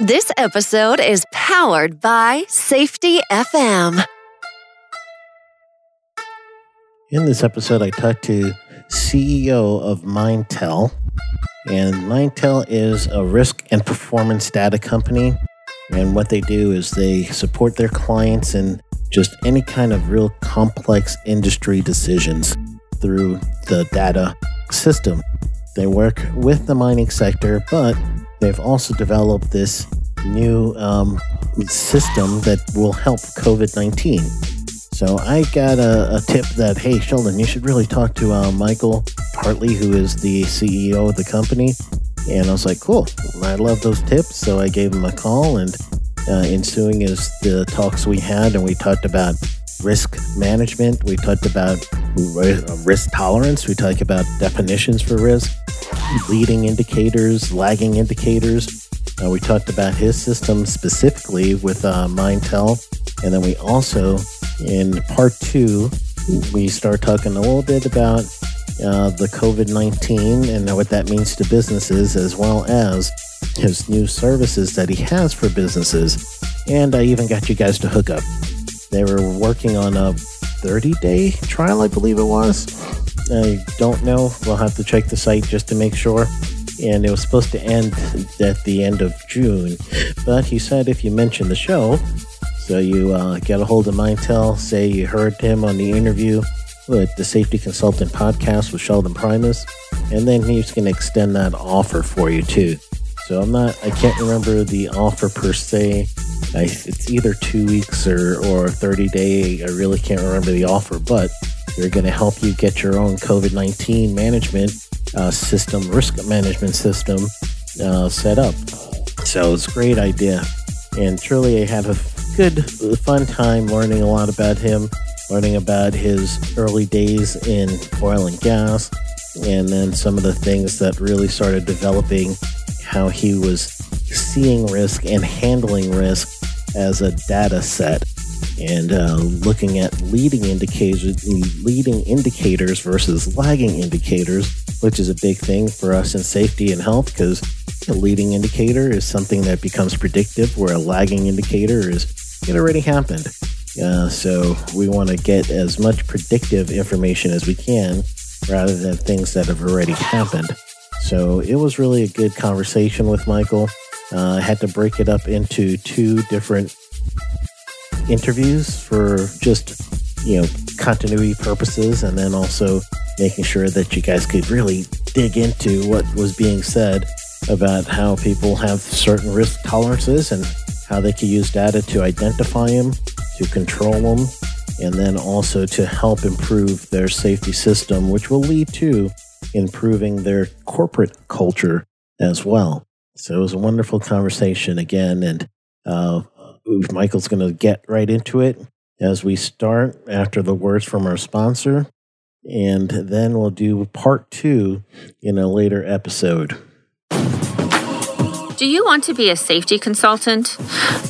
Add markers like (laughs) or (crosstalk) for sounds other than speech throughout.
This episode is powered by Safety FM. In this episode, I talked to CEO of Mindtel. And Mindtel is a risk and performance data company. And what they do is they support their clients in just any kind of real complex industry decisions through the data system. They work with the mining sector, but they've also developed this new um, system that will help COVID 19. So I got a, a, tip that, hey, Sheldon, you should really talk to uh, Michael Hartley, who is the CEO of the company. And I was like, cool, I love those tips. So I gave him a call, and uh, ensuing is the talks we had, and we talked about risk management. We talked about risk tolerance. We talked about definitions for risk, leading indicators, lagging indicators. Uh, we talked about his system specifically with uh, Mindtel. And then we also in part two, we start talking a little bit about uh, the COVID 19 and what that means to businesses, as well as his new services that he has for businesses. And I even got you guys to hook up. They were working on a 30 day trial, I believe it was. I don't know. We'll have to check the site just to make sure. And it was supposed to end at the end of June. But he said if you mention the show, so you uh, get a hold of Mindtel, say you heard him on the interview with the Safety Consultant podcast with Sheldon Primus, and then he's going to extend that offer for you too. So I'm not, I can't remember the offer per se. I, it's either two weeks or, or 30 day. I really can't remember the offer, but they're going to help you get your own COVID 19 management uh, system, risk management system uh, set up. So it's a great idea. And truly, I had a good, fun time learning a lot about him, learning about his early days in oil and gas, and then some of the things that really started developing how he was seeing risk and handling risk as a data set and uh, looking at leading indicators leading indicators versus lagging indicators which is a big thing for us in safety and health because a leading indicator is something that becomes predictive where a lagging indicator is it already happened. Uh, so we want to get as much predictive information as we can rather than things that have already happened. So it was really a good conversation with Michael. Uh, I had to break it up into two different interviews for just, you know, continuity purposes and then also making sure that you guys could really dig into what was being said about how people have certain risk tolerances and how they can use data to identify them, to control them, and then also to help improve their safety system, which will lead to improving their corporate culture as well. So it was a wonderful conversation again, and uh, Michael's going to get right into it as we start after the words from our sponsor, and then we'll do part two in a later episode. Do you want to be a safety consultant?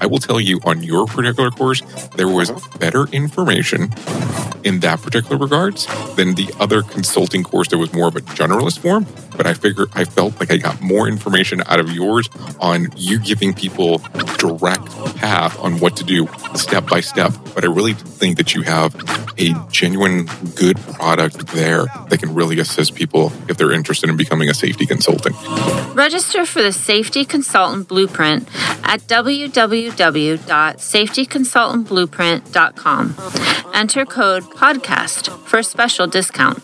I will tell you on your particular course, there was better information in that particular regards than the other consulting course that was more of a generalist form. But I figured I felt like I got more information out of yours on you giving people direct path on what to do step by step. But I really think that you have a genuine good product there that can really assist people if they're interested in becoming a safety consultant. Register for the Safety Consultant Blueprint at www.safetyconsultantblueprint.com. Enter code PODCAST for a special discount.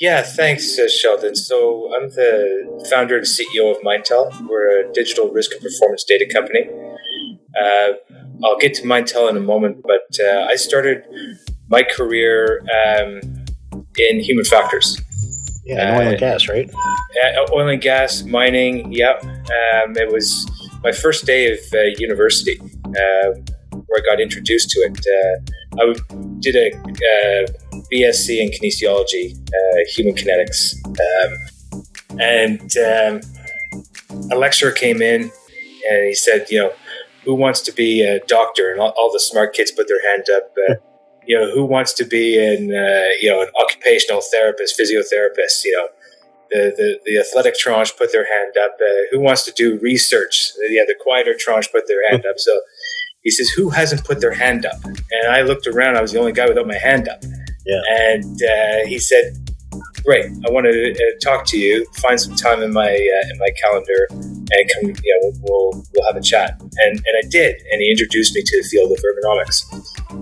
Yeah, thanks, uh, Sheldon. So I'm the founder and CEO of Mindtel. We're a digital risk and performance data company. Uh, I'll get to Mindtel in a moment, but uh, I started my career um, in human factors. Yeah, oil and gas, right? Uh, oil and gas, mining. Yep. Um, it was my first day of uh, university uh, where I got introduced to it. Uh, I did a uh, BSc in kinesiology, uh, human kinetics, um, and um, a lecturer came in and he said, you know, who wants to be a doctor? And all, all the smart kids put their hand up. (laughs) You know, who wants to be an uh, you know an occupational therapist, physiotherapist? You know, the the, the athletic tranche put their hand up. Uh, who wants to do research? Yeah, the quieter tranche put their hand up. So he says, who hasn't put their hand up? And I looked around. I was the only guy without my hand up. Yeah. And uh, he said, great. I want to uh, talk to you. Find some time in my uh, in my calendar and come. You know, we'll we'll have a chat. And and I did. And he introduced me to the field of ergonomics.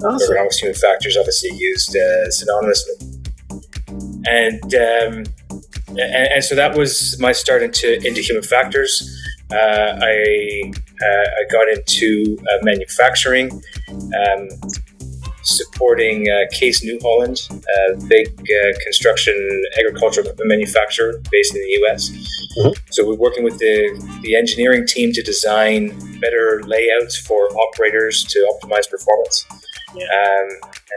Awesome. Ergonomics human factors, obviously used uh, synonymously. And, um, and and so that was my start into into human factors. Uh, I uh, I got into uh, manufacturing. Um, supporting uh, Case New Holland, a big uh, construction agricultural equipment manufacturer based in the US. Mhm. So we're working with the, the engineering team to design better layouts for operators to optimize performance. Yeah. Um,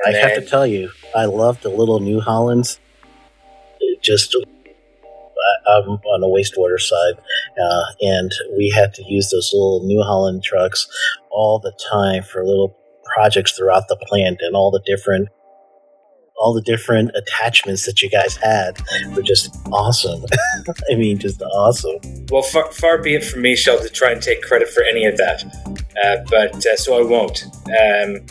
I and have to tell you, I love the little New Hollands. It just, I- I'm on the wastewater side, uh, and we had to use those little New Holland trucks all the time for little projects throughout the plant, and all the different, all the different attachments that you guys had were just awesome. (laughs) I mean, just awesome. Well, far, far be it from me, Shell, to try and take credit for any of that. Uh, but uh, so I won't. Um,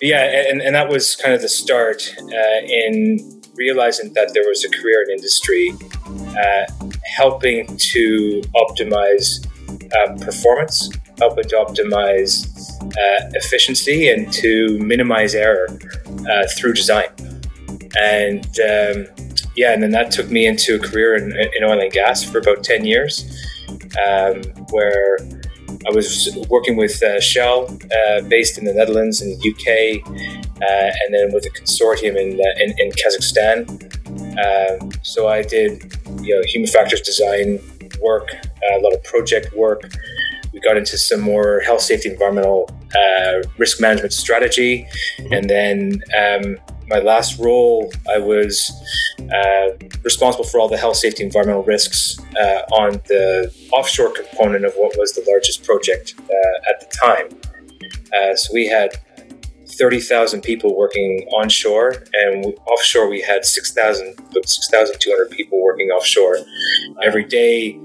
yeah, and, and that was kind of the start uh, in realizing that there was a career in industry uh, helping to optimize uh, performance, helping to optimize uh, efficiency, and to minimize error uh, through design. And um, yeah, and then that took me into a career in, in oil and gas for about 10 years, um, where I was working with uh, Shell, uh, based in the Netherlands and the UK, uh, and then with a consortium in, uh, in, in Kazakhstan. Um, so I did you know, human factors design work, a lot of project work. We got into some more health, safety, environmental uh, risk management strategy. And then um, my last role, I was uh, responsible for all the health, safety, environmental risks uh, on the offshore component of what was the largest project uh, at the time. Uh, so we had 30,000 people working onshore, and offshore we had 6,000, 6,200 people working offshore. Every day,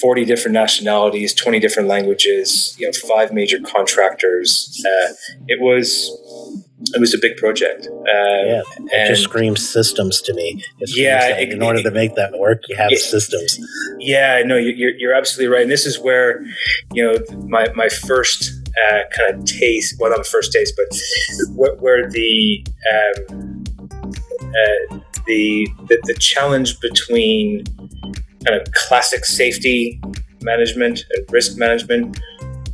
40 different nationalities, 20 different languages, you know, five major contractors. Uh, it was it was a big project. Uh, Yeah, it and just screams systems to me. Yeah, it- in order it- to make that work, you have it- systems. Yeah, no, you- you're, you're absolutely right. And this is where, you know, my, my first uh, kind of taste, well, not the first taste, but (laughs) where, where the, um, uh, the, the, the challenge between kind of classic safety management and risk management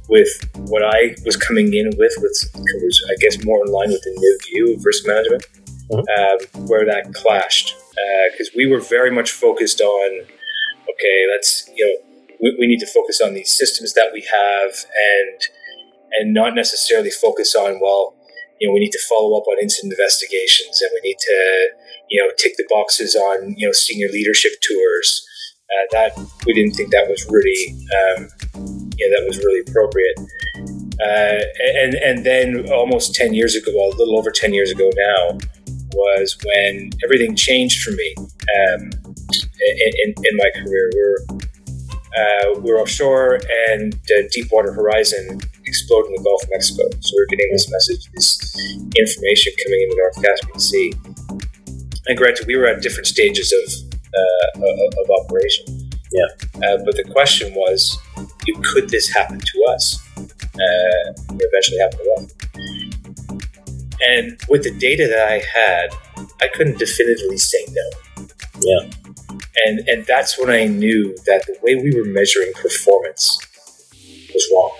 with what I was coming in with, with was, I guess, more in line with the new view of risk management, Mhm. um, where that clashed. Because we were very much focused on okay, let's you know we, we need to focus on these systems that we have and and not necessarily focus on well you know we need to follow up on incident investigations and we need to you know tick the boxes on you know senior leadership tours. Uh, that we didn't think that was really um, yeah that was really appropriate. Uh, and and then almost ten years ago, well, a little over ten years ago now, was when everything changed for me um, in, in, in my career. We're uh, we're offshore, and uh, Deepwater Horizon exploded in the Gulf of Mexico. So we're getting this message, this information coming in the North Caspian Sea. And granted, we were at different stages of uh, of, of operation. Yeah. Uh, but the question was, could this happen to us? Uh, it eventually happen to us. And with the data that I had, I couldn't definitively say no. Yeah. And and that's when I knew that the way we were measuring performance was wrong.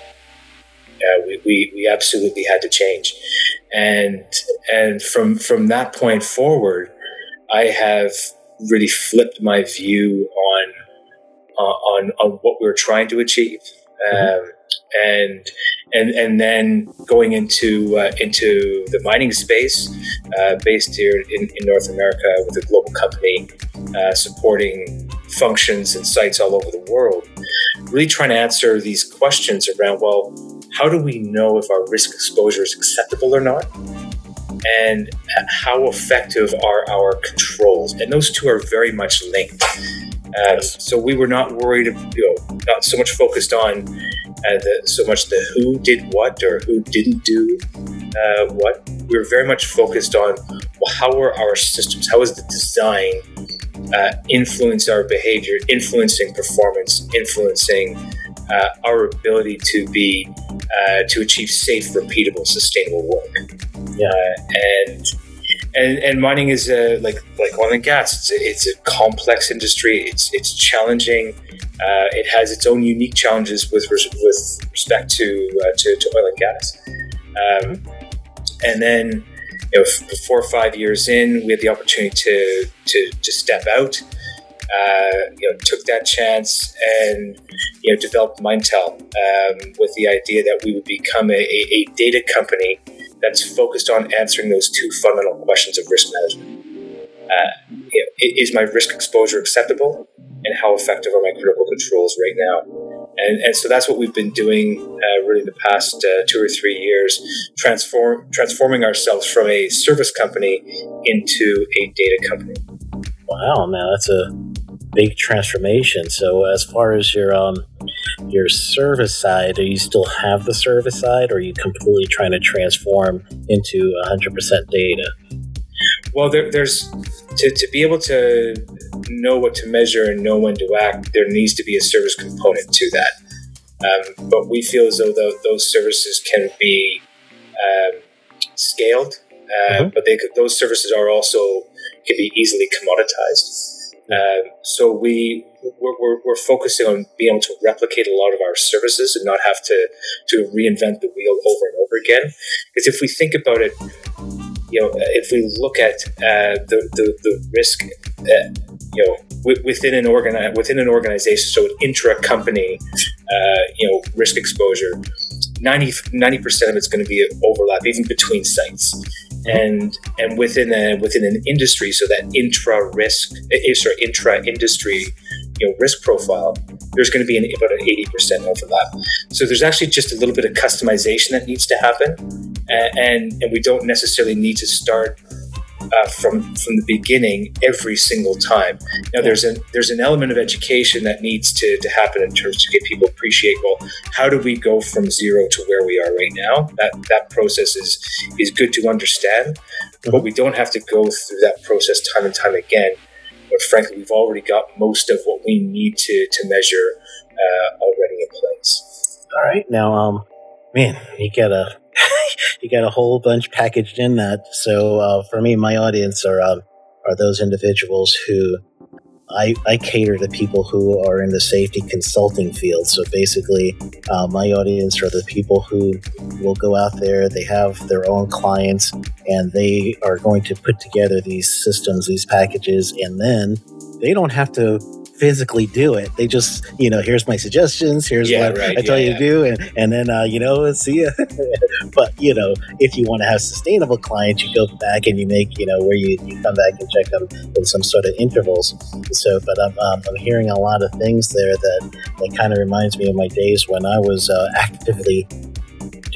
Uh, we, we, we absolutely had to change. And and from from that point forward, I have really flipped my view on uh, on on what we were trying to achieve. Mm-hmm. And and and then going into uh, into the mining space, uh, based here in, in, North America with a global company uh, supporting functions and sites all over the world, really trying to answer these questions around well, how do we know if our risk exposure is acceptable or not? And how effective are our controls? And those two are very much linked. Um, so we were not worried, you know, not so much focused on uh, the, so much the who did what or who didn't do uh, what. We were very much focused on well, how are our systems, how is the design uh, influence our behavior, influencing performance, influencing uh, our ability to be uh, to achieve safe, repeatable, sustainable work. Yeah, and and, and mining is a, like like oil and gas. It's a, it's a complex industry. It's it's challenging. Uh, it has its own unique challenges with with respect to uh, to, to, oil and gas. Um, and then, you know, four or five years in, we had the opportunity to to, to step out. Uh, you know, took that chance and you know developed Minetel um, with the idea that we would become a, a, a data company that's focused on answering those two fundamental questions of risk management. Uh, you know, is my risk exposure acceptable? And how effective are my critical controls right now? And, and so that's what we've been doing uh, really the past uh, two or three years, transform, transforming ourselves from a service company into a data company. Wow, man, that's a big transformation. So, as far as your um, your service side, do you still have the service side, or are you completely trying to transform into 100% data? Well, there, there's to, to be able to know what to measure and know when to act, there needs to be a service component to that. Um, but we feel as though the, those services can be um, scaled, uh, mm-hmm. but they, those services are also can be easily commoditized. Um, so we we're, we're, we're, focusing on being able to replicate a lot of our services and not have to to reinvent the wheel over and over again. Because if we think about it, you know, if we look at uh, the, the, the risk, uh, you know, within an organ within an organization, so an intra company, uh, you know, risk exposure, 90 percent of it's going to be overlap, even between sites and and within a within an industry, so that intra risk, eh, sorry, intra industry, you know, risk profile, there's going to be an, about an eighty percent overlap. So there's actually just a little bit of customization that needs to happen, and, and we don't necessarily need to start uh, from from the beginning every single time. Now there's an there's an element of education that needs to, to happen in terms to get people appreciate well how do we go from zero to where we are right now. That that process is is good to understand, mm-hmm. but we don't have to go through that process time and time again. But frankly, we've already got most of what we need to to measure uh, already in place. All right, now um, man, you get a (laughs) you got a whole bunch packaged in that. So uh, for me, my audience are um, are those individuals who I, I cater to people who are in the safety consulting field. So basically, uh, my audience are the people who will go out there, they have their own clients, and they are going to put together these systems, these packages, and then they don't have to physically do it. They just, you know, here's my suggestions, here's yeah, what right, I tell yeah, you yeah. to do, and, and then, uh, you know, see ya. (laughs) but, you know, if you want to have sustainable clients, you go back and you make, you know, where you, you come back and check them in some sort of intervals. So, but I'm, um, I'm hearing a lot of things there that, that kind of reminds me of my days when I was uh, actively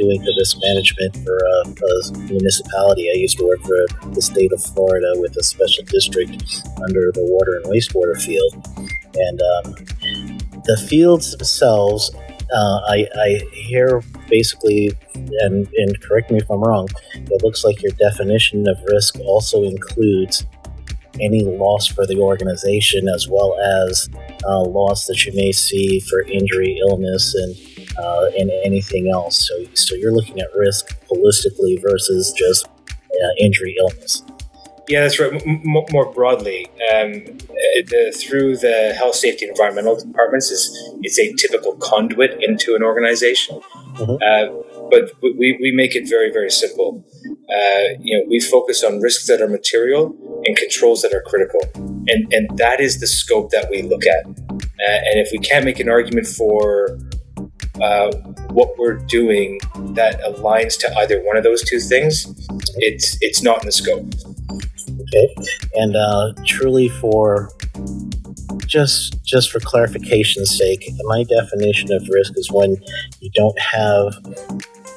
doing the risk management for a, a, municipality. I used to work for the state of Florida with a special district under the water and wastewater field. And um, the fields themselves, uh, I, I hear basically, and, and correct me if I'm wrong, it looks like your definition of risk also includes any loss for the organization as well as uh, loss that you may see for injury, illness, and uh, and anything else. So, so you're looking at risk holistically versus just uh, injury, illness. Yeah, that's right. M- more broadly, um, the, through the health, safety, environmental departments is it's a typical conduit into an organization. Mm-hmm. Uh, but we, we make it very very simple. Uh, you know, we focus on risks that are material and controls that are critical. And, and that is the scope that we look at. Uh, and if we can't make an argument for uh, what we're doing that aligns to either one of those two things, it's it's not in the scope. Okay, and uh, truly for just just for clarification's sake, my definition of risk is when you don't have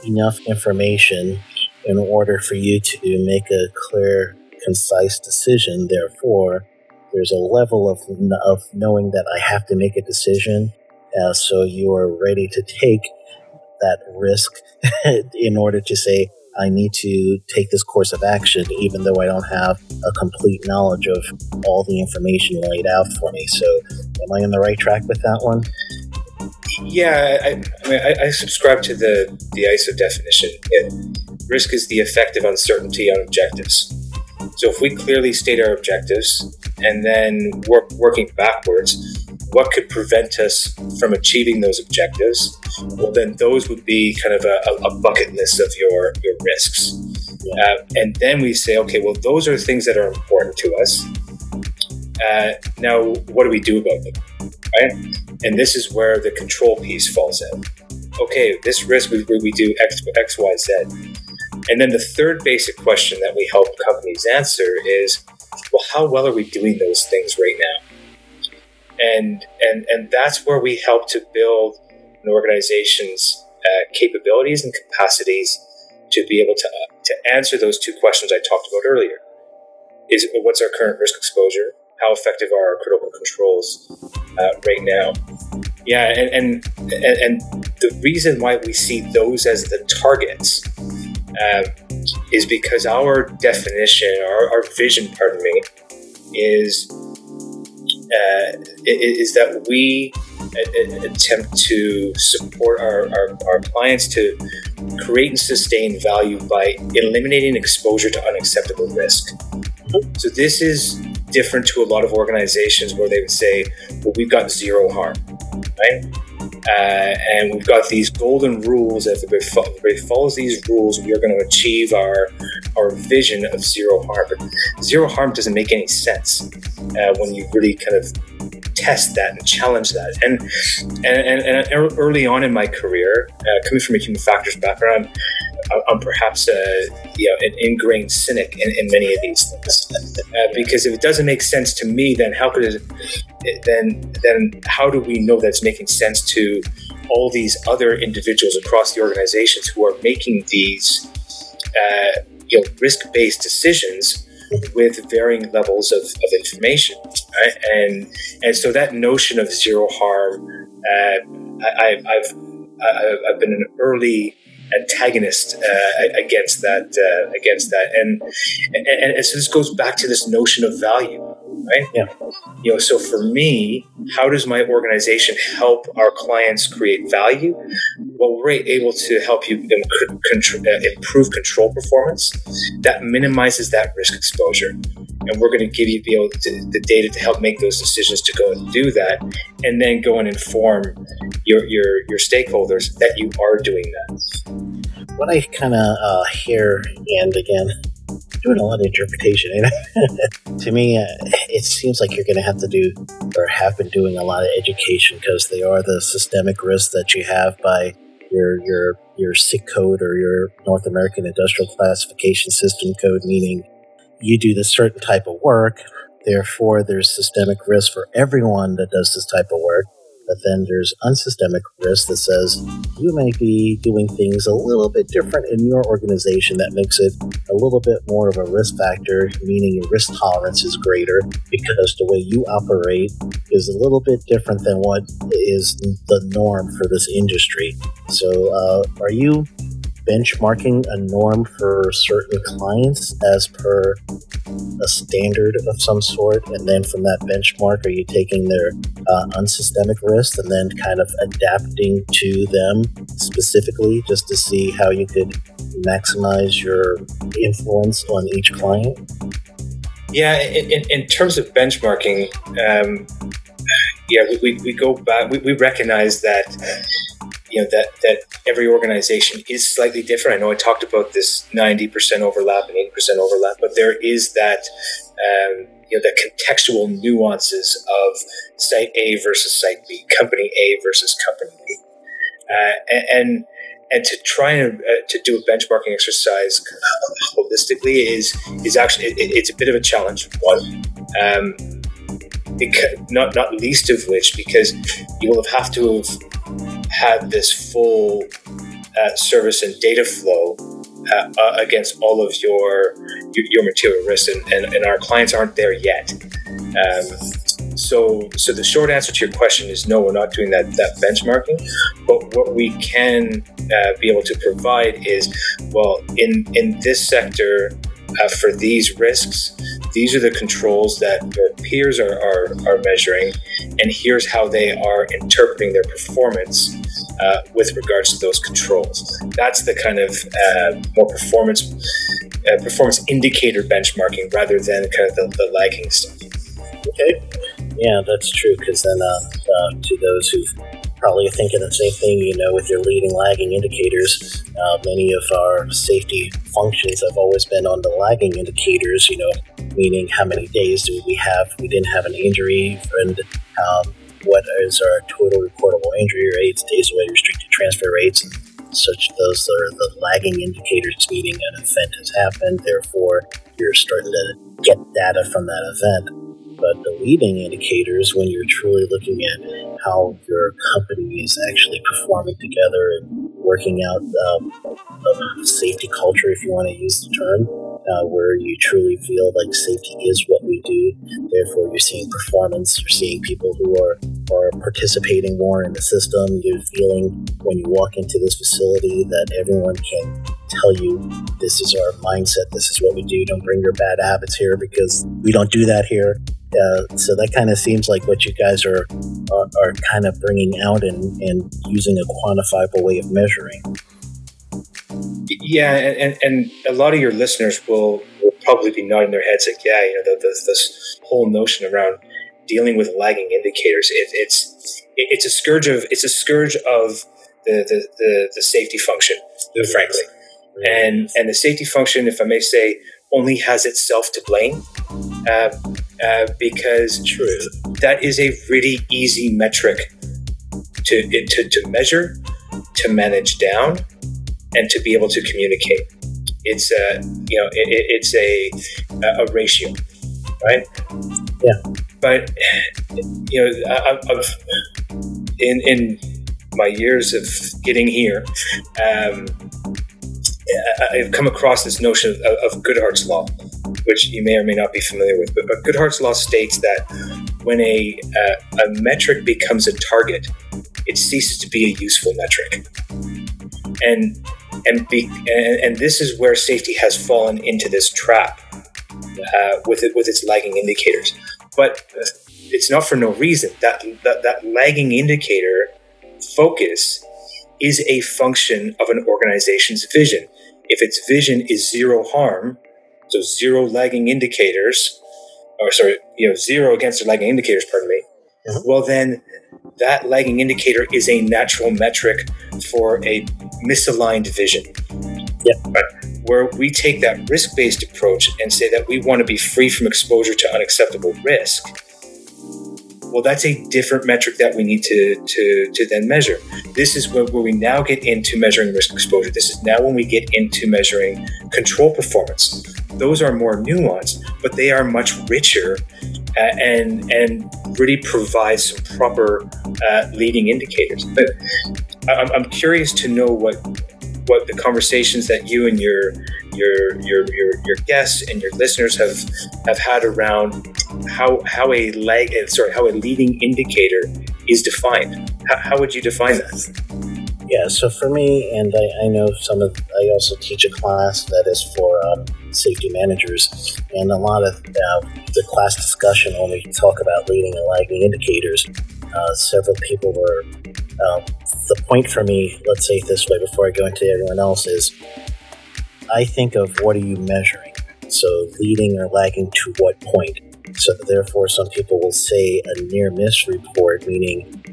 enough information in order for you to make a clear, concise decision. Therefore, there's a level of of knowing that I have to make a decision, uh, so you are ready to take that risk (laughs) in order to say I need to take this course of action, even though I don't have a complete knowledge of all the information laid out for me. So, am I on the right track with that one? Yeah, I, I mean, I, I, subscribe to the the ISO definition. It, risk is the effect of uncertainty on objectives. So, if we clearly state our objectives and then work working backwards, what could prevent us from achieving those objectives, well, then those would be kind of a, a bucket list of your, your risks. Uh, and then we say, okay, well, those are things that are important to us. Uh, now, what do we do about them? Right? And this is where the control piece falls in. Okay, this risk, we, we do X, X, Y, Z. And then the third basic question that we help companies answer is, well, how well are we doing those things right now? And and and that's where we help to build an organization's uh, capabilities and capacities to be able to uh, to answer those two questions I talked about earlier. Is what's our current risk exposure? How effective are our critical controls uh, right now? Yeah, and, and, and and the reason why we see those as the targets uh, is because our definition, our, our vision, pardon me, is uh, is that we attempt to support our, our, our, clients to create and sustain value by eliminating exposure to unacceptable risk. So, this is different to a lot of organizations where they would say, well, we've got zero harm, right? Uh, and we've got these golden rules. If everybody follows these rules, we are going to achieve our our vision of zero harm. But zero harm doesn't make any sense uh, when you really kind of test that and challenge that. And and, and, and early on in my career, uh, coming from a human factors background, I'm perhaps a, you know, an ingrained cynic in, in many of these things. Uh, because if it doesn't make sense to me, then how could it? Then then how do we know that's making sense to all these other individuals across the organizations who are making these uh, you know risk-based decisions with varying levels of, of information, right? And and so that notion of zero harm, uh, I, I've I've been an early antagonist uh, against that uh, against that. And, and and so this goes back to this notion of value right? Yeah. You know so for me how does my organization help our clients create value? Well we're able to help you uh, improve control performance. That minimizes that risk exposure. And we're going to give you be able to, the data to help make those decisions to go and do that and then go and inform your your, your stakeholders that you are doing that what i kind of uh, hear and again doing a lot of interpretation (laughs) to me uh, it seems like you're going to have to do or have been doing a lot of education because they are the systemic risks that you have by your your your SIC code or your North American Industrial Classification System code, meaning you do this certain type of work. Therefore, there's systemic risk for everyone that does this type of work. But then there's unsystemic risk that says you may be doing things a little bit different in your organization that makes it a little bit more of a risk factor, meaning your risk tolerance is greater because the way you operate is a little bit different than what is the norm for this industry. So, uh, are you benchmarking a norm for certain clients as per a standard of some sort, and then from that benchmark, are you taking their uh, unsystemic risk and then kind of adapting to them specifically just to see how you could maximize your influence on each client? Yeah, in, in terms of benchmarking, um, yeah, we, we, we, go back, we, we recognize that you know that that every organization is slightly different. I know I talked about this ninety percent overlap and eighty percent overlap, but there is that um, you know the contextual nuances of site A versus site B, company A versus company B, uh, and and to try and uh, to do a benchmarking exercise holistically is is actually it, it's a bit of a challenge. One, um, because not not least of which because you will have to have had this full uh, service and data flow uh, uh, against all of your your material risks, and, and, and, our clients aren't there yet. Um, so, so the short answer to your question is no, we're not doing that that benchmarking. But what we can uh, be able to provide is, well, in in this sector, uh, for these risks, these are the controls that your peers are, are, are measuring, and here's how they are interpreting their performance uh, with regards to those controls. That's the kind of uh, more performance uh, performance indicator benchmarking rather than kind of the, the lagging stuff. Okay. Yeah, that's true. Because then, uh, uh, to those who probably thinking the same thing, you know, with your leading lagging indicators, uh, many of our safety functions have always been on the lagging indicators. You know, meaning how many days do we have? We didn't have an injury, and um, what is our total reportable injury rates, days away restricted transfer rates, and such. Those are the lagging indicators, meaning an event has happened, therefore you're starting to get data from that event. But the leading indicators, when you're truly looking at how your company is actually performing together and working out um, a safety culture, if you want to use the term, uh, where you truly feel like safety is what we do. Therefore, you're seeing performance. You're seeing people who are are participating more in the system. You're feeling when you walk into this facility that everyone can tell you this is our mindset. This is what we do. Don't bring your bad habits here because we don't do that here. Uh, so that kind of seems like what you guys are are, are kind of bringing out and, and using a quantifiable way of measuring. Yeah, and, and a lot of your listeners will, will probably be nodding their heads like, yeah, you know, the, the, this whole notion around dealing with lagging indicators, it, it's it's a scourge of it's a scourge of the the, the, the safety function, frankly, and and the safety function, if I may say, only has itself to blame. Uh, uh, because True. that is a really easy metric to, to, to measure, to manage down, and to be able to communicate. It's a you know it, it's a a ratio, right? Yeah. But you know I, have in in my years of getting here, um, I've come across this notion of, of Goodhart's law, which you may or may not be familiar with. But, but Goodhart's law states that when a, uh, a metric becomes a target, it ceases to be a useful metric. And and, be, and, and this is where safety has fallen into this trap uh, with it with its lagging indicators. But it's not for no reason. That, that that lagging indicator focus is a function of an organization's vision. If its vision is zero harm, so zero lagging indicators, or sorry, you know, zero against the lagging indicators, pardon me, mm-hmm. well, then that lagging indicator is a natural metric for a misaligned vision. Yep. Right? Where we take that risk based approach and say that we want to be free from exposure to unacceptable risk well, that's a different metric that we need to, to, to then measure. This is where, where we now get into measuring risk exposure. This is now when we get into measuring control performance. Those are more nuanced, but they are much richer uh, and and really provide some proper uh, leading indicators. But I'm, I'm curious to know what what the conversations that you and your your your your, your guests and your listeners have have had around how how a leg sorry how a leading indicator is defined. How, how would you define that? Yeah, so for me, and I, I, know some of, I also teach a class that is for um, safety managers, and a lot of uh, the class discussion when we talk about leading and lagging indicators, uh, several people were. Uh, the point for me, let's say it this way before I go into everyone else, is I think of what are you measuring? So leading or lagging to what point? So therefore, some people will say a near miss report, meaning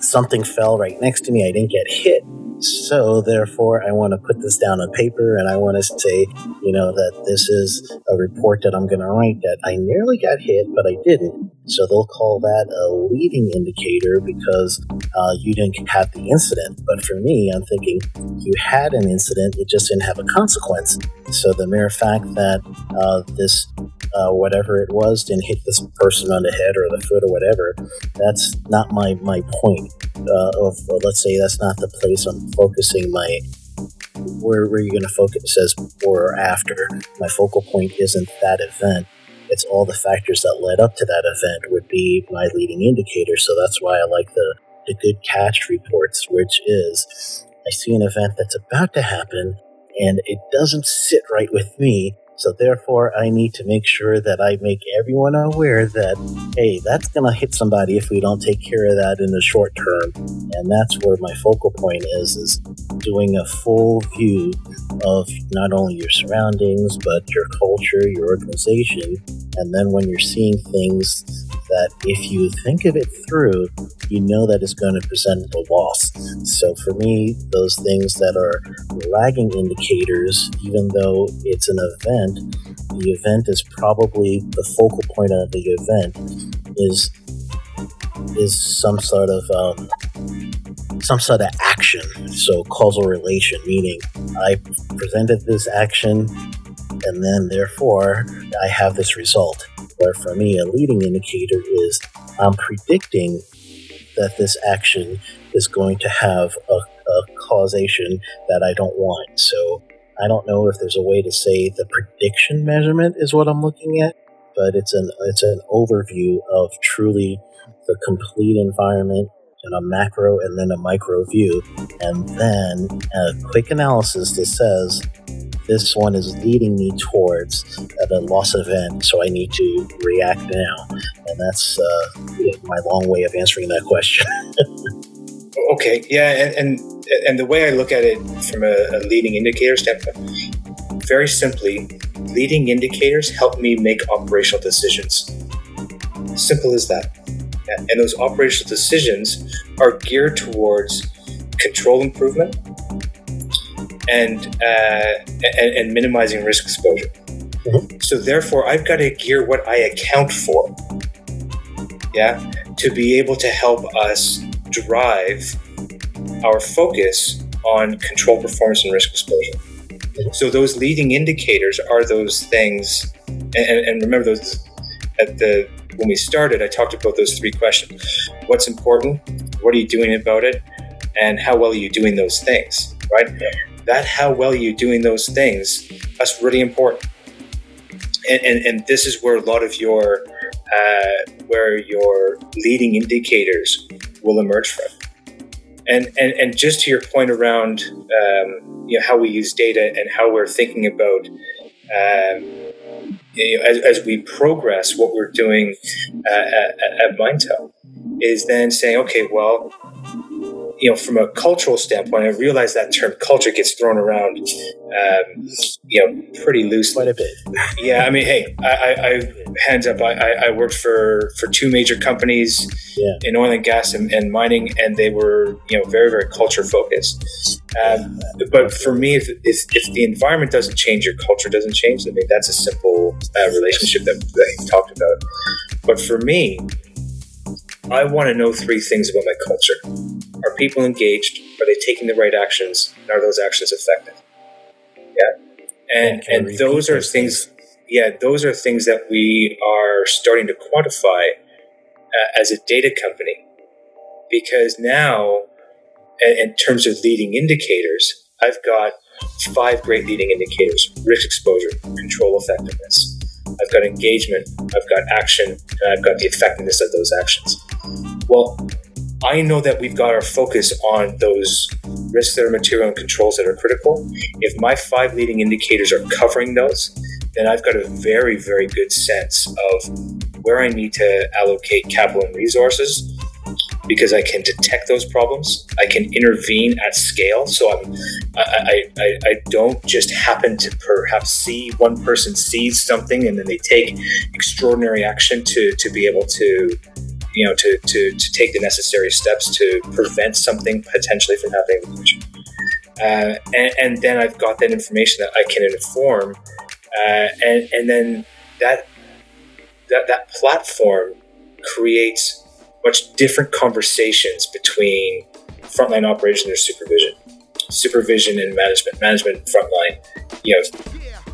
something fell right next to me. I didn't get hit. So, therefore, I want to put this down on paper and I want to say, you know, that this is a report that I'm going to write that I nearly got hit, but I didn't. So, they'll call that a leading indicator because uh, you didn't have the incident. But for me, I'm thinking you had an incident, it just didn't have a consequence. So, the mere fact that uh, this uh, whatever it was didn't hit this person on the head or the foot or whatever, that's not my, my point uh, of, let's say that's not the place I'm focusing my, where, where you're going to focus, says before or after. My focal point isn't that event. It's all the factors that led up to that event would be my leading indicator. So that's why I like the, the good catch reports, which is I see an event that's about to happen and it doesn't sit right with me so therefore, I need to make sure that I make everyone aware that, hey, that's going to hit somebody if we don't take care of that in the short term. And that's where my focal point is, is doing a full view of not only your surroundings, but your culture, your organization. And then when you're seeing things that if you think of it through, you know that it's going to present a loss. So for me, those things that are lagging indicators, even though it's an event, the event is probably the focal point of the event is is some sort of um, some sort of action. So causal relation, meaning I presented this action, and then therefore I have this result. Where for me, a leading indicator is I'm predicting that this action is going to have a, a causation that I don't want. So I don't know if there's a way to say the prediction measurement is what I'm looking at, but it's an it's an overview of truly the complete environment and a macro and then a micro view, and then a quick analysis that says this one is leading me towards a loss event, so I need to react now. And that's uh, my long way of answering that question. (laughs) okay, yeah, and, and, and the way I look at it from a, a leading indicator standpoint, very simply, leading indicators help me make operational decisions. Simple as that. And those operational decisions are geared towards control improvement and uh, and, and, minimizing risk exposure. Mm-hmm. So therefore, I've got to gear what I account for, yeah, to be able to help us drive our focus on control performance and risk exposure. So those leading indicators are those things, and, and remember those at the when we started, I talked about those three questions: What's important? What are you doing about it? And how well are you doing those things? Right? that how well you're doing those things, that's really important. And, and, and this is where a lot of your uh, where your leading indicators will emerge from. And, and, and just to your point around um, you know, how we use data and how we're thinking about um, you know, as, as, we progress what we're doing uh, at, at Mindtel is then saying, okay, well, you know, from a cultural standpoint, I realize that term culture gets thrown around, um, you know, pretty loosely. Quite a bit. Yeah, I mean, hey, I, I, I hands up, I, I, worked for for two major companies yeah. in oil and gas and, and, mining, and they were, you know, very very culture focused. Um, but for me, if, if, if, the environment doesn't change, your culture doesn't change. I mean, that's a simple uh, relationship that, that you talked about. But for me, I want to know three things about my culture. Are people engaged? Are they taking the right actions? And are those actions effective? Yeah. And and those are things, things, yeah, those are things that we are starting to quantify uh, as a data company. Because now, in terms of leading indicators, I've got five great leading indicators risk exposure, control effectiveness. I've got engagement, I've got action, and I've got the effectiveness of those actions. Well, I know that we've got our focus on those risks that are material and controls that are critical. If my five leading indicators are covering those, then I've got a very, very good sense of where I need to allocate capital and resources because I can detect those problems. I can intervene at scale. So I'm, I, I, I don't just happen to perhaps see one person sees something and then they take extraordinary action to, to be able to you know, to, to, to take the necessary steps to prevent something potentially from happening uh, and, and, then I've got that information that I can inform, uh, and and then that that that platform creates much different conversations between frontline operations and supervision, supervision and management, management and frontline. You know,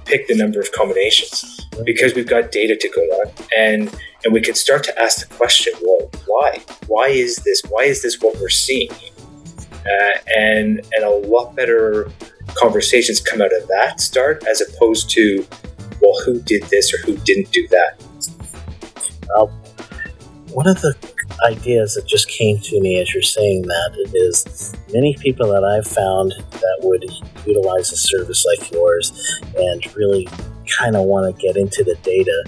pick the number of combinations because we've got data to go on, and and we can start to ask the question, well, why? Why is this? Why is this what we're seeing? Uh, and and a lot better conversations come out of that start as opposed to, well, who did this or who didn't do that. Well, one of the ideas that just came to me as you're saying that is many people that I've found that would utilize a service like yours and really kind of want to get into the data.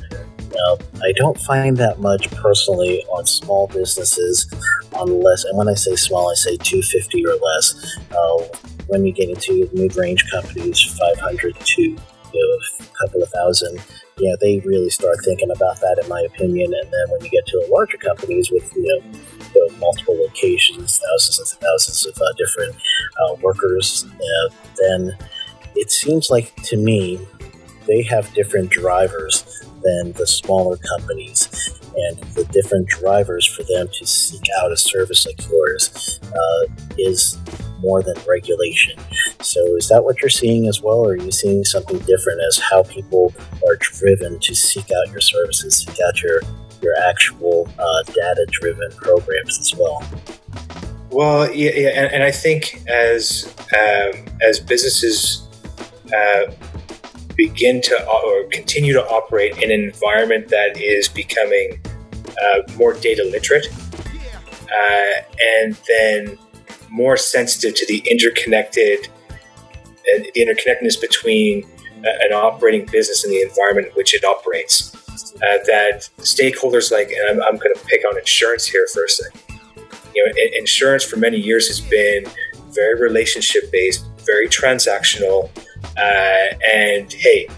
Now, I don't find that much personally on small businesses, unless, and when I say small, I say 250 or less. Uh, when you get into mid-range companies, 500 to you know, a couple of thousand, yeah, they really start thinking about that, in my opinion. And then when you get to the larger companies with you know multiple locations, thousands and thousands of uh, different uh, workers, uh, then it seems like to me they have different drivers than the smaller companies. And the different drivers for them to seek out a service like yours uh, is more than regulation. So, is that what you're seeing as well, or are you seeing something different as how people are driven to seek out your services, seek out your your actual uh, data-driven programs as well? Well, yeah, yeah and, and, I think as um, as businesses uh, begin to or continue to operate in an environment that is becoming uh, more data literate, uh, and then more sensitive to the interconnected and the interconnectedness between uh, an operating business and the environment in which it operates. Uh, that stakeholders like, and I'm, I'm going to pick on insurance here for a second. You know, insurance for many years has been very relationship based, very transactional, uh, and hey,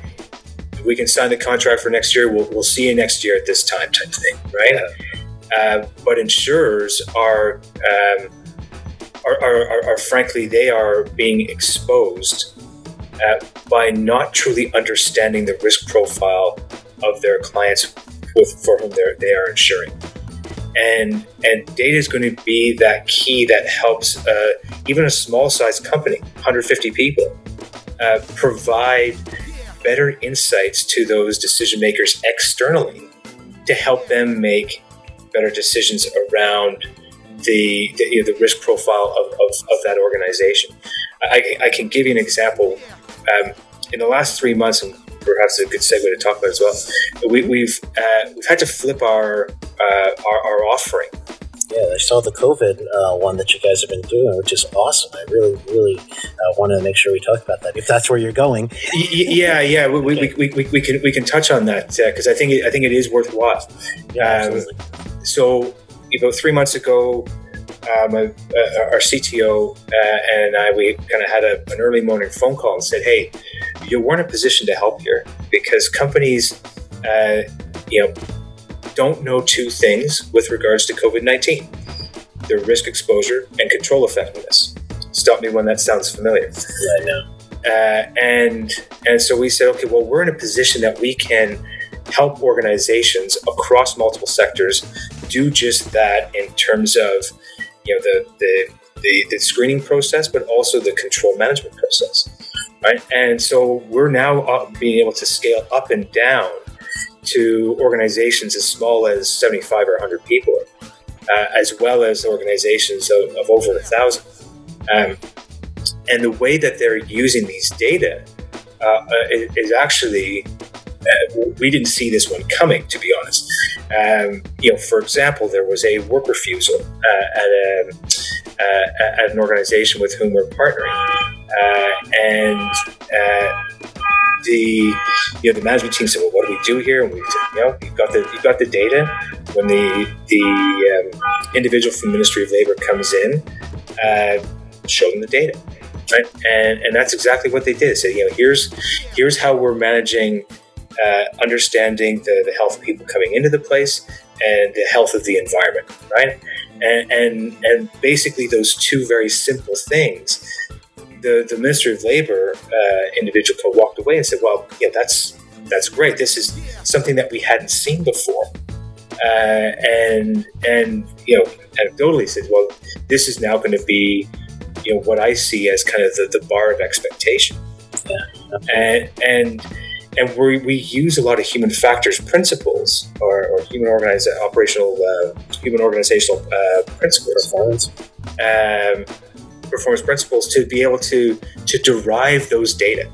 we can sign the contract for next year. We'll, we'll see you next year at this time, type thing, right? Yeah. Uh, but insurers are um, are, are, are, frankly, they are being exposed uh, by not truly understanding the risk profile of their clients with, for whom they are insuring. And, and data is going to be that key that helps uh, even a small sized company, 150 people, uh, provide better insights to those decision makers externally to help them make better decisions around the the, you know, the risk profile of, of, of, that organization. I, I can give you an example. Um, in the last three months, and perhaps a good segue to talk about as well, we, have we've, uh, we've had to flip our, uh, our, our offering. Yeah, I saw the COVID uh, one that you guys have been doing, which is awesome. I really, really uh, wanted to make sure we talk about that. If that's where you're going, yeah, yeah, we, okay. we, we, we, can we can touch on that because uh, I think it, I think it is worthwhile. Yeah, um, so about three months ago, um, uh, our CTO uh, and I, we kind of had a, an early morning phone call and said, "Hey, you weren't in a position to help here because companies, uh, you know, don't know two things with regards to COVID nineteen: their risk exposure and control effectiveness." Stop me when that sounds familiar. I know. Uh, and and so we said, okay, well, we're in a position that we can help organizations across multiple sectors do just that in terms of you know the the the, the screening process, but also the control management process, right? And so we're now being able to scale up and down to organizations as small as 75 or 100 people, uh, as well as organizations of, of over a thousand. Um, and the way that they're using these data uh, uh is actually, uh, we didn't see this one coming, to be honest. Um, you know, for example, there was a work refusal uh, at, a, uh, at an organization with whom we're partnering, uh, and uh, the you know the management team said, "Well, what do we do here?" And we said, "You know, you've got the you've got the data. When the the um, individual from the Ministry of Labor comes in, uh, show them the data." Right? And, and that's exactly what they did. So, you know, here's here's how we're managing uh, understanding the, the health of people coming into the place and the health of the environment, right? And, and, and basically, those two very simple things the, the Minister of Labor uh, individual walked away and said, "Well, yeah, that's that's great. This is something that we hadn't seen before." Uh, and and you know, anecdotally said, "Well, this is now going to be, you know, what I see as kind of the, the bar of expectation." Yeah, and and and we, we use a lot of human factors principles or, or human organized operational uh, human organizational uh, principles. Performance. Um, performance principles to be able to to derive those data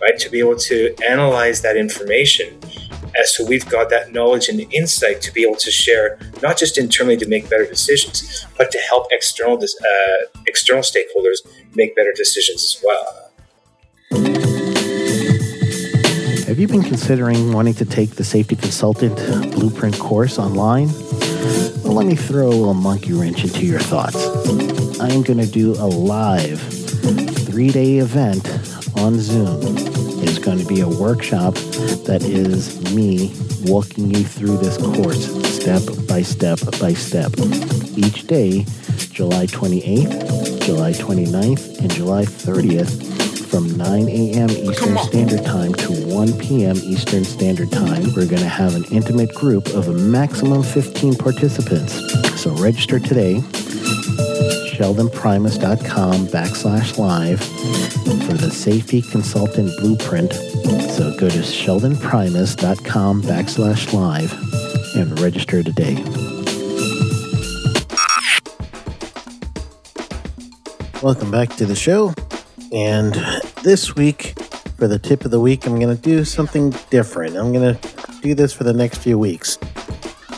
right? To be able to analyze that information. As so we've got that knowledge and insight to be able to share not just internally to make better decisions but to help external uh, external stakeholders make better decisions as well you been considering wanting to take the Safety Consultant Blueprint course online? Well, let me throw a little monkey wrench into your thoughts. I am going to do a live three day event on Zoom. It's going to be a workshop that is me walking you through this course step by step by step. Each day, July 28th, July 29th, and July 30th from 9 a.m. Eastern Standard Time to 1 p.m. Eastern Standard Time. We're going to have an intimate group of a maximum 15 participants. So register today. SheldonPrimus.com backslash live for the Safety Consultant Blueprint. So go to SheldonPrimus.com backslash live and register today. Welcome back to the show. And this week, for the tip of the week, I'm going to do something different. I'm going to do this for the next few weeks.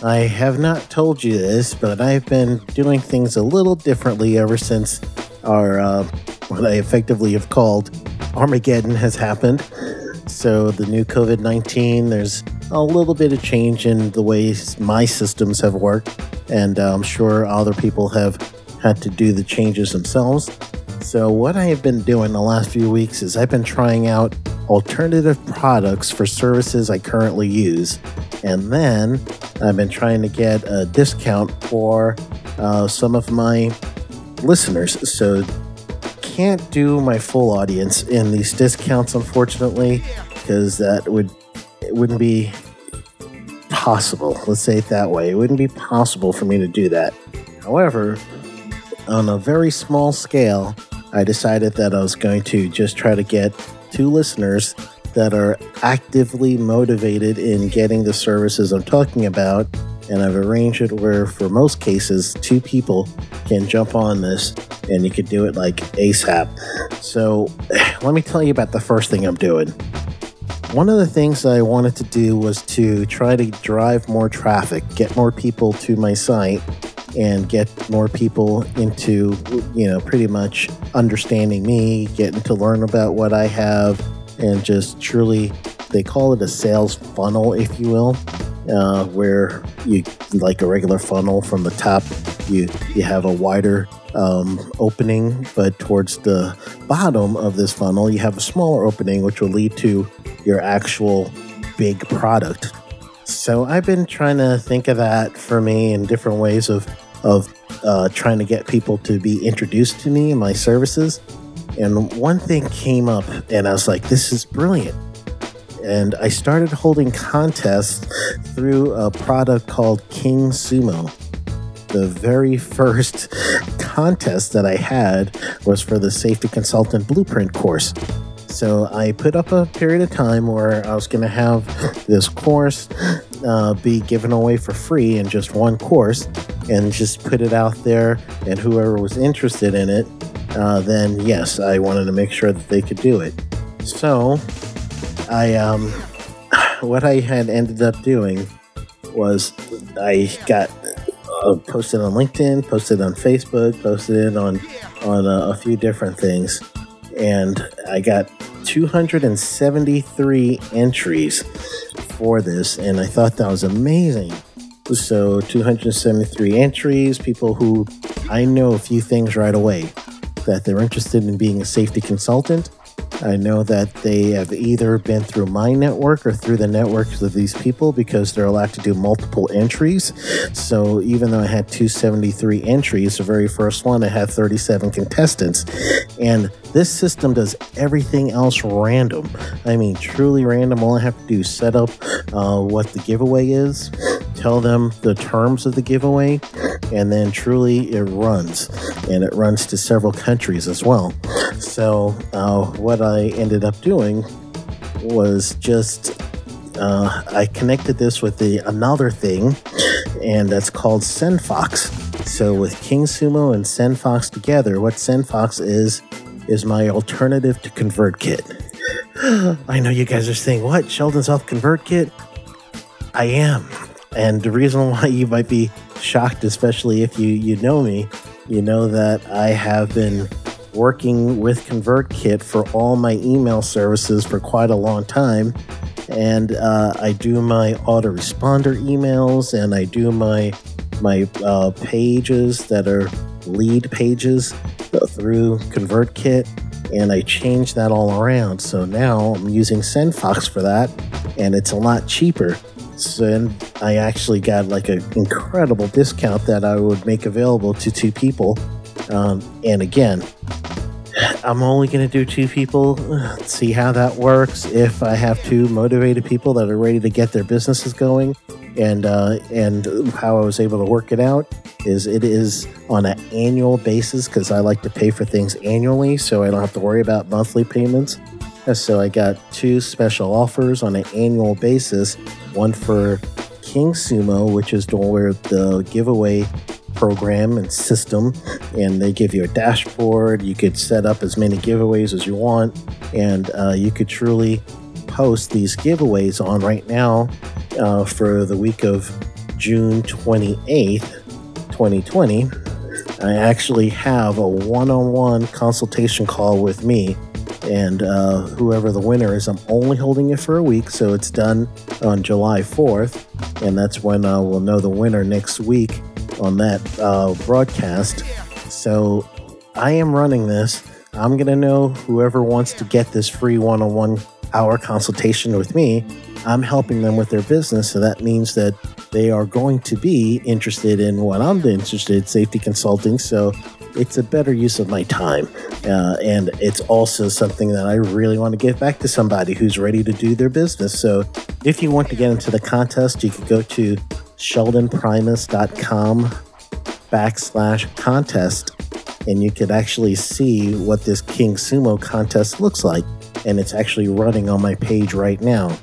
I have not told you this, but I've been doing things a little differently ever since our, uh, what I effectively have called Armageddon has happened. So, the new COVID 19, there's a little bit of change in the ways my systems have worked, and uh, I'm sure other people have had to do the changes themselves. So, what I have been doing the last few weeks is I've been trying out alternative products for services I currently use. And then I've been trying to get a discount for uh, some of my listeners. So, can't do my full audience in these discounts, unfortunately, because that would it wouldn't be possible. Let's say it that way. It wouldn't be possible for me to do that. However, on a very small scale, I decided that I was going to just try to get two listeners that are actively motivated in getting the services I'm talking about. And I've arranged it where, for most cases, two people can jump on this and you could do it like ASAP. So, (sighs) let me tell you about the first thing I'm doing. One of the things I wanted to do was to try to drive more traffic, get more people to my site and get more people into, you know, pretty much understanding me, getting to learn about what I have, and just truly, they call it a sales funnel, if you will, uh, where you, like a regular funnel from the top, you, you have a wider um, opening, but towards the bottom of this funnel, you have a smaller opening, which will lead to your actual big product. So I've been trying to think of that for me in different ways of of uh, trying to get people to be introduced to me and my services. And one thing came up, and I was like, this is brilliant. And I started holding contests through a product called King Sumo. The very first (laughs) contest that I had was for the Safety Consultant Blueprint course. So I put up a period of time where I was going to have this course uh, be given away for free in just one course and just put it out there. And whoever was interested in it, uh, then yes, I wanted to make sure that they could do it. So I, um, (sighs) what I had ended up doing was I got uh, posted on LinkedIn, posted on Facebook, posted it on on a, a few different things and I got 273 entries for this, and I thought that was amazing. So, 273 entries, people who I know a few things right away that they're interested in being a safety consultant, I know that they have either been through my network or through the networks of these people because they're allowed to do multiple entries. So even though I had 273 entries, the very first one, I had 37 contestants. And this system does everything else random. I mean, truly random. All I have to do is set up uh, what the giveaway is, tell them the terms of the giveaway, and then truly it runs. And it runs to several countries as well. So, uh, what I ended up doing was just uh, I connected this with the another thing, and that's called SendFox. So with King Sumo and SendFox together, what SendFox is is my alternative to ConvertKit. (gasps) I know you guys are saying, "What Sheldon's off ConvertKit?" I am, and the reason (laughs) why you might be shocked, especially if you you know me, you know that I have been working with ConvertKit for all my email services for quite a long time. And uh, I do my autoresponder emails and I do my my uh, pages that are lead pages through ConvertKit and I changed that all around. So now I'm using SendFox for that and it's a lot cheaper. And I actually got like an incredible discount that I would make available to two people. Um, and again, I'm only going to do two people, see how that works. If I have two motivated people that are ready to get their businesses going, and uh, and how I was able to work it out is it is on an annual basis because I like to pay for things annually, so I don't have to worry about monthly payments. So I got two special offers on an annual basis. One for King Sumo, which is where the giveaway program and system, and they give you a dashboard. You could set up as many giveaways as you want, and uh, you could truly post these giveaways on right now uh, for the week of June 28th, 2020. I actually have a one on one consultation call with me and uh, whoever the winner is, I'm only holding it for a week, so it's done on July 4th, and that's when uh, we'll know the winner next week on that uh, broadcast. So I am running this. I'm going to know whoever wants to get this free one on one hour consultation with me. I'm helping them with their business. So that means that they are going to be interested in what I'm interested in, safety consulting. So it's a better use of my time. Uh, and it's also something that I really want to give back to somebody who's ready to do their business. So if you want to get into the contest, you can go to sheldonprimus.com backslash contest and you could actually see what this King Sumo contest looks like. And it's actually running on my page right now.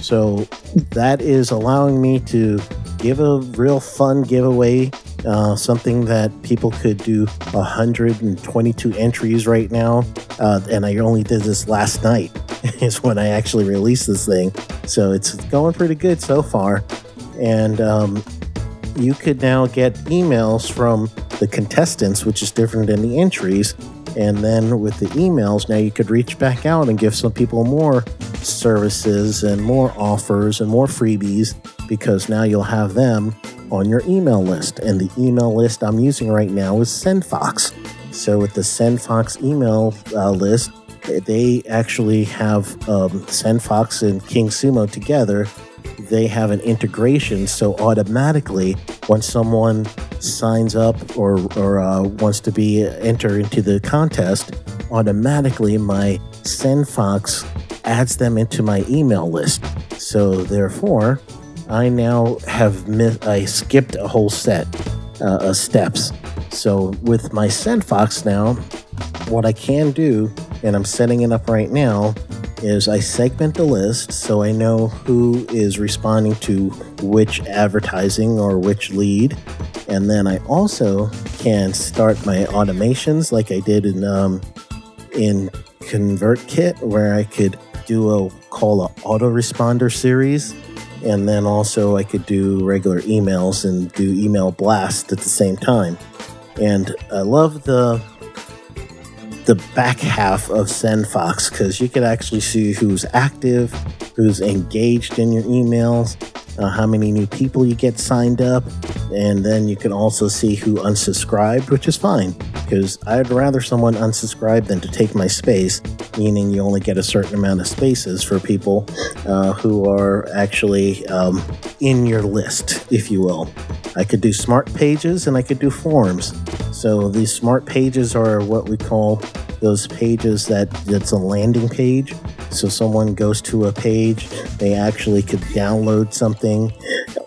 So that is allowing me to give a real fun giveaway, uh, something that people could do 122 entries right now. Uh, and I only did this last night, (laughs) is when I actually released this thing. So it's going pretty good so far and um, you could now get emails from the contestants, which is different than the entries. And then with the emails, now you could reach back out and give some people more services and more offers and more freebies because now you'll have them on your email list. And the email list I'm using right now is SendFox. So with the SendFox email uh, list, they actually have um, SendFox and King Sumo together they have an integration. So automatically, when someone signs up or, or uh, wants to be enter into the contest, automatically my SendFox adds them into my email list. So therefore, I now have missed, I skipped a whole set uh, of steps. So with my SendFox now, what I can do, and I'm setting it up right now, is I segment the list so I know who is responding to which advertising or which lead. And then I also can start my automations like I did in um, in ConvertKit, where I could do a call a autoresponder series. And then also I could do regular emails and do email blast at the same time. And I love the the back half of SendFox because you can actually see who's active, who's engaged in your emails, uh, how many new people you get signed up, and then you can also see who unsubscribed, which is fine because I'd rather someone unsubscribe than to take my space. Meaning you only get a certain amount of spaces for people uh, who are actually um, in your list, if you will. I could do smart pages and I could do forms. So these smart pages are what we call those pages that it's a landing page. So someone goes to a page, they actually could download something,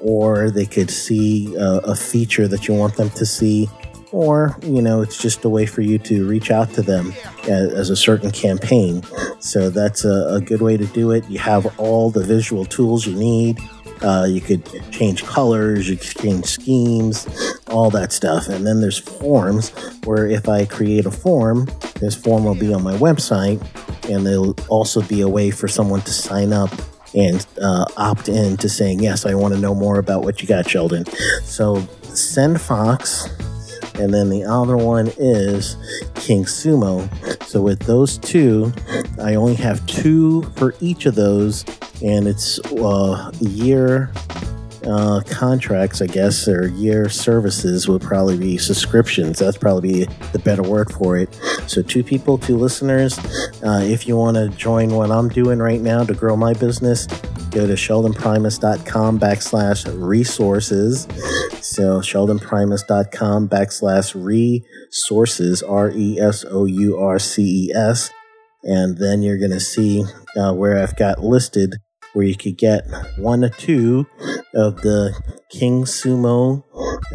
or they could see a, a feature that you want them to see or you know it's just a way for you to reach out to them as, as a certain campaign. So that's a, a, good way to do it. You have all the visual tools you need. Uh, you could change colors you could change schemes all that stuff. And then there's forms where if i create a form this form will be on my website and there'll also be a way for someone to sign up and uh, opt in to saying yes i want to know more about what you got sheldon. So SendFox and then the other one is King Sumo. So with those two, I only have two for each of those, and it's uh, year uh, contracts, I guess, or year services would probably be subscriptions. That's probably the better word for it. So, two people, two listeners. Uh, if you want to join what I'm doing right now to grow my business, go to sheldonprimus.com backslash resources. So sheldonprimus.com backslash resources, R E S O U R C E S. And then you're going to see uh, where I've got listed where you could get one or two of the King Sumo,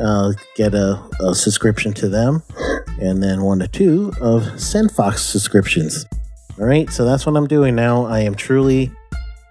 uh, get a, a subscription to them, and then one or two of SendFox subscriptions. All right, so that's what I'm doing now. I am truly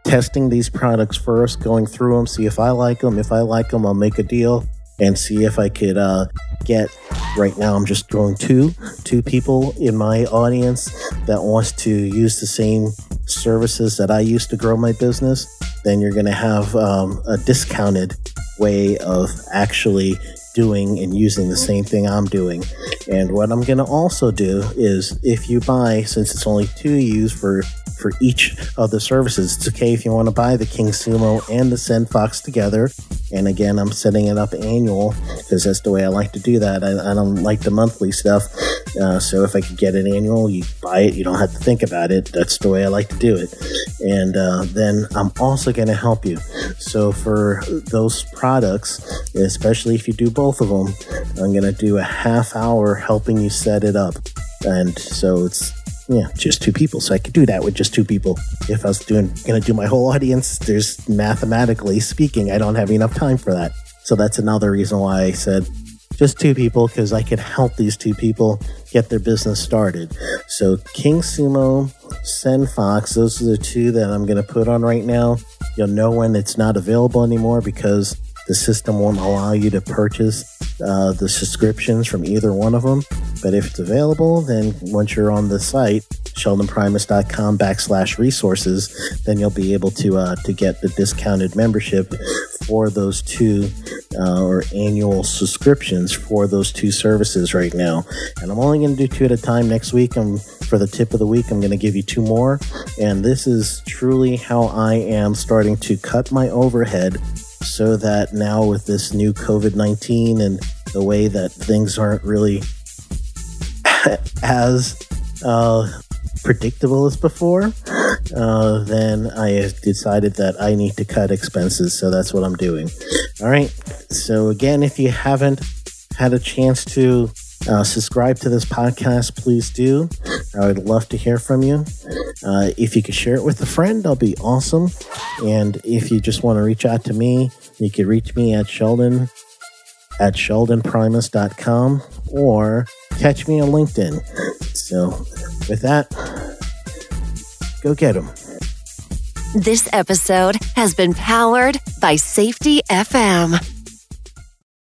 testing these products first, going through them, see if I like them. If I like them, I'll make a deal and see if I could uh, get. Right now, I'm just throwing two two people in my audience that wants to use the same services that I use to grow my business. Then you're going to have um, a discounted way of actually doing and using the same thing I'm doing. And what I'm going to also do is if you buy, since it's only two use for for each of the services. It's okay if you want to buy the King Sumo and the SendFox together. And again, I'm setting it up annual because that's the way I like to do that. I, I don't like the monthly stuff. Uh, so if I could get it annual, you buy it. You don't have to think about it. That's the way I like to do it. And uh, then I'm also going to help you. So for those products, especially if you do both of them, I'm going to do a half hour helping you set it up. And so it's yeah, just two people. So I could do that with just two people. If I was doing to do my whole audience, there's mathematically speaking, I don't have enough time for that. So that's another reason why I said just two people because I could help these two people get their business started. So King Sumo, SendFox, those are the two that I'm to put on right now. You'll know when it's not available anymore because the system won't allow you to purchase uh, the subscriptions from either one of them. But if it's available, then once you're on the site, sheldonprimus.com backslash resources, then you'll be able to uh, to get the discounted membership for those two uh, or annual subscriptions for those two services right now. And I'm only going to do two at a time next week. I'm for the tip of the week. I'm going to give you two more, and this is truly how I am starting to cut my overhead so that now with this new COVID 19 and the way that things aren't really (laughs) as uh, predictable as before, uh, then I decided that I need to cut expenses. So that's what I'm doing. All right. So, again, if you haven't had a chance to uh, subscribe to this podcast, please do. I would love to hear from you. Uh, if you could share it with a friend, that'll be awesome. And if you just want to reach out to me, you can reach me at Sheldon at sheldonprimus.com or catch me on LinkedIn. So, with that, go get them. This episode has been powered by Safety FM.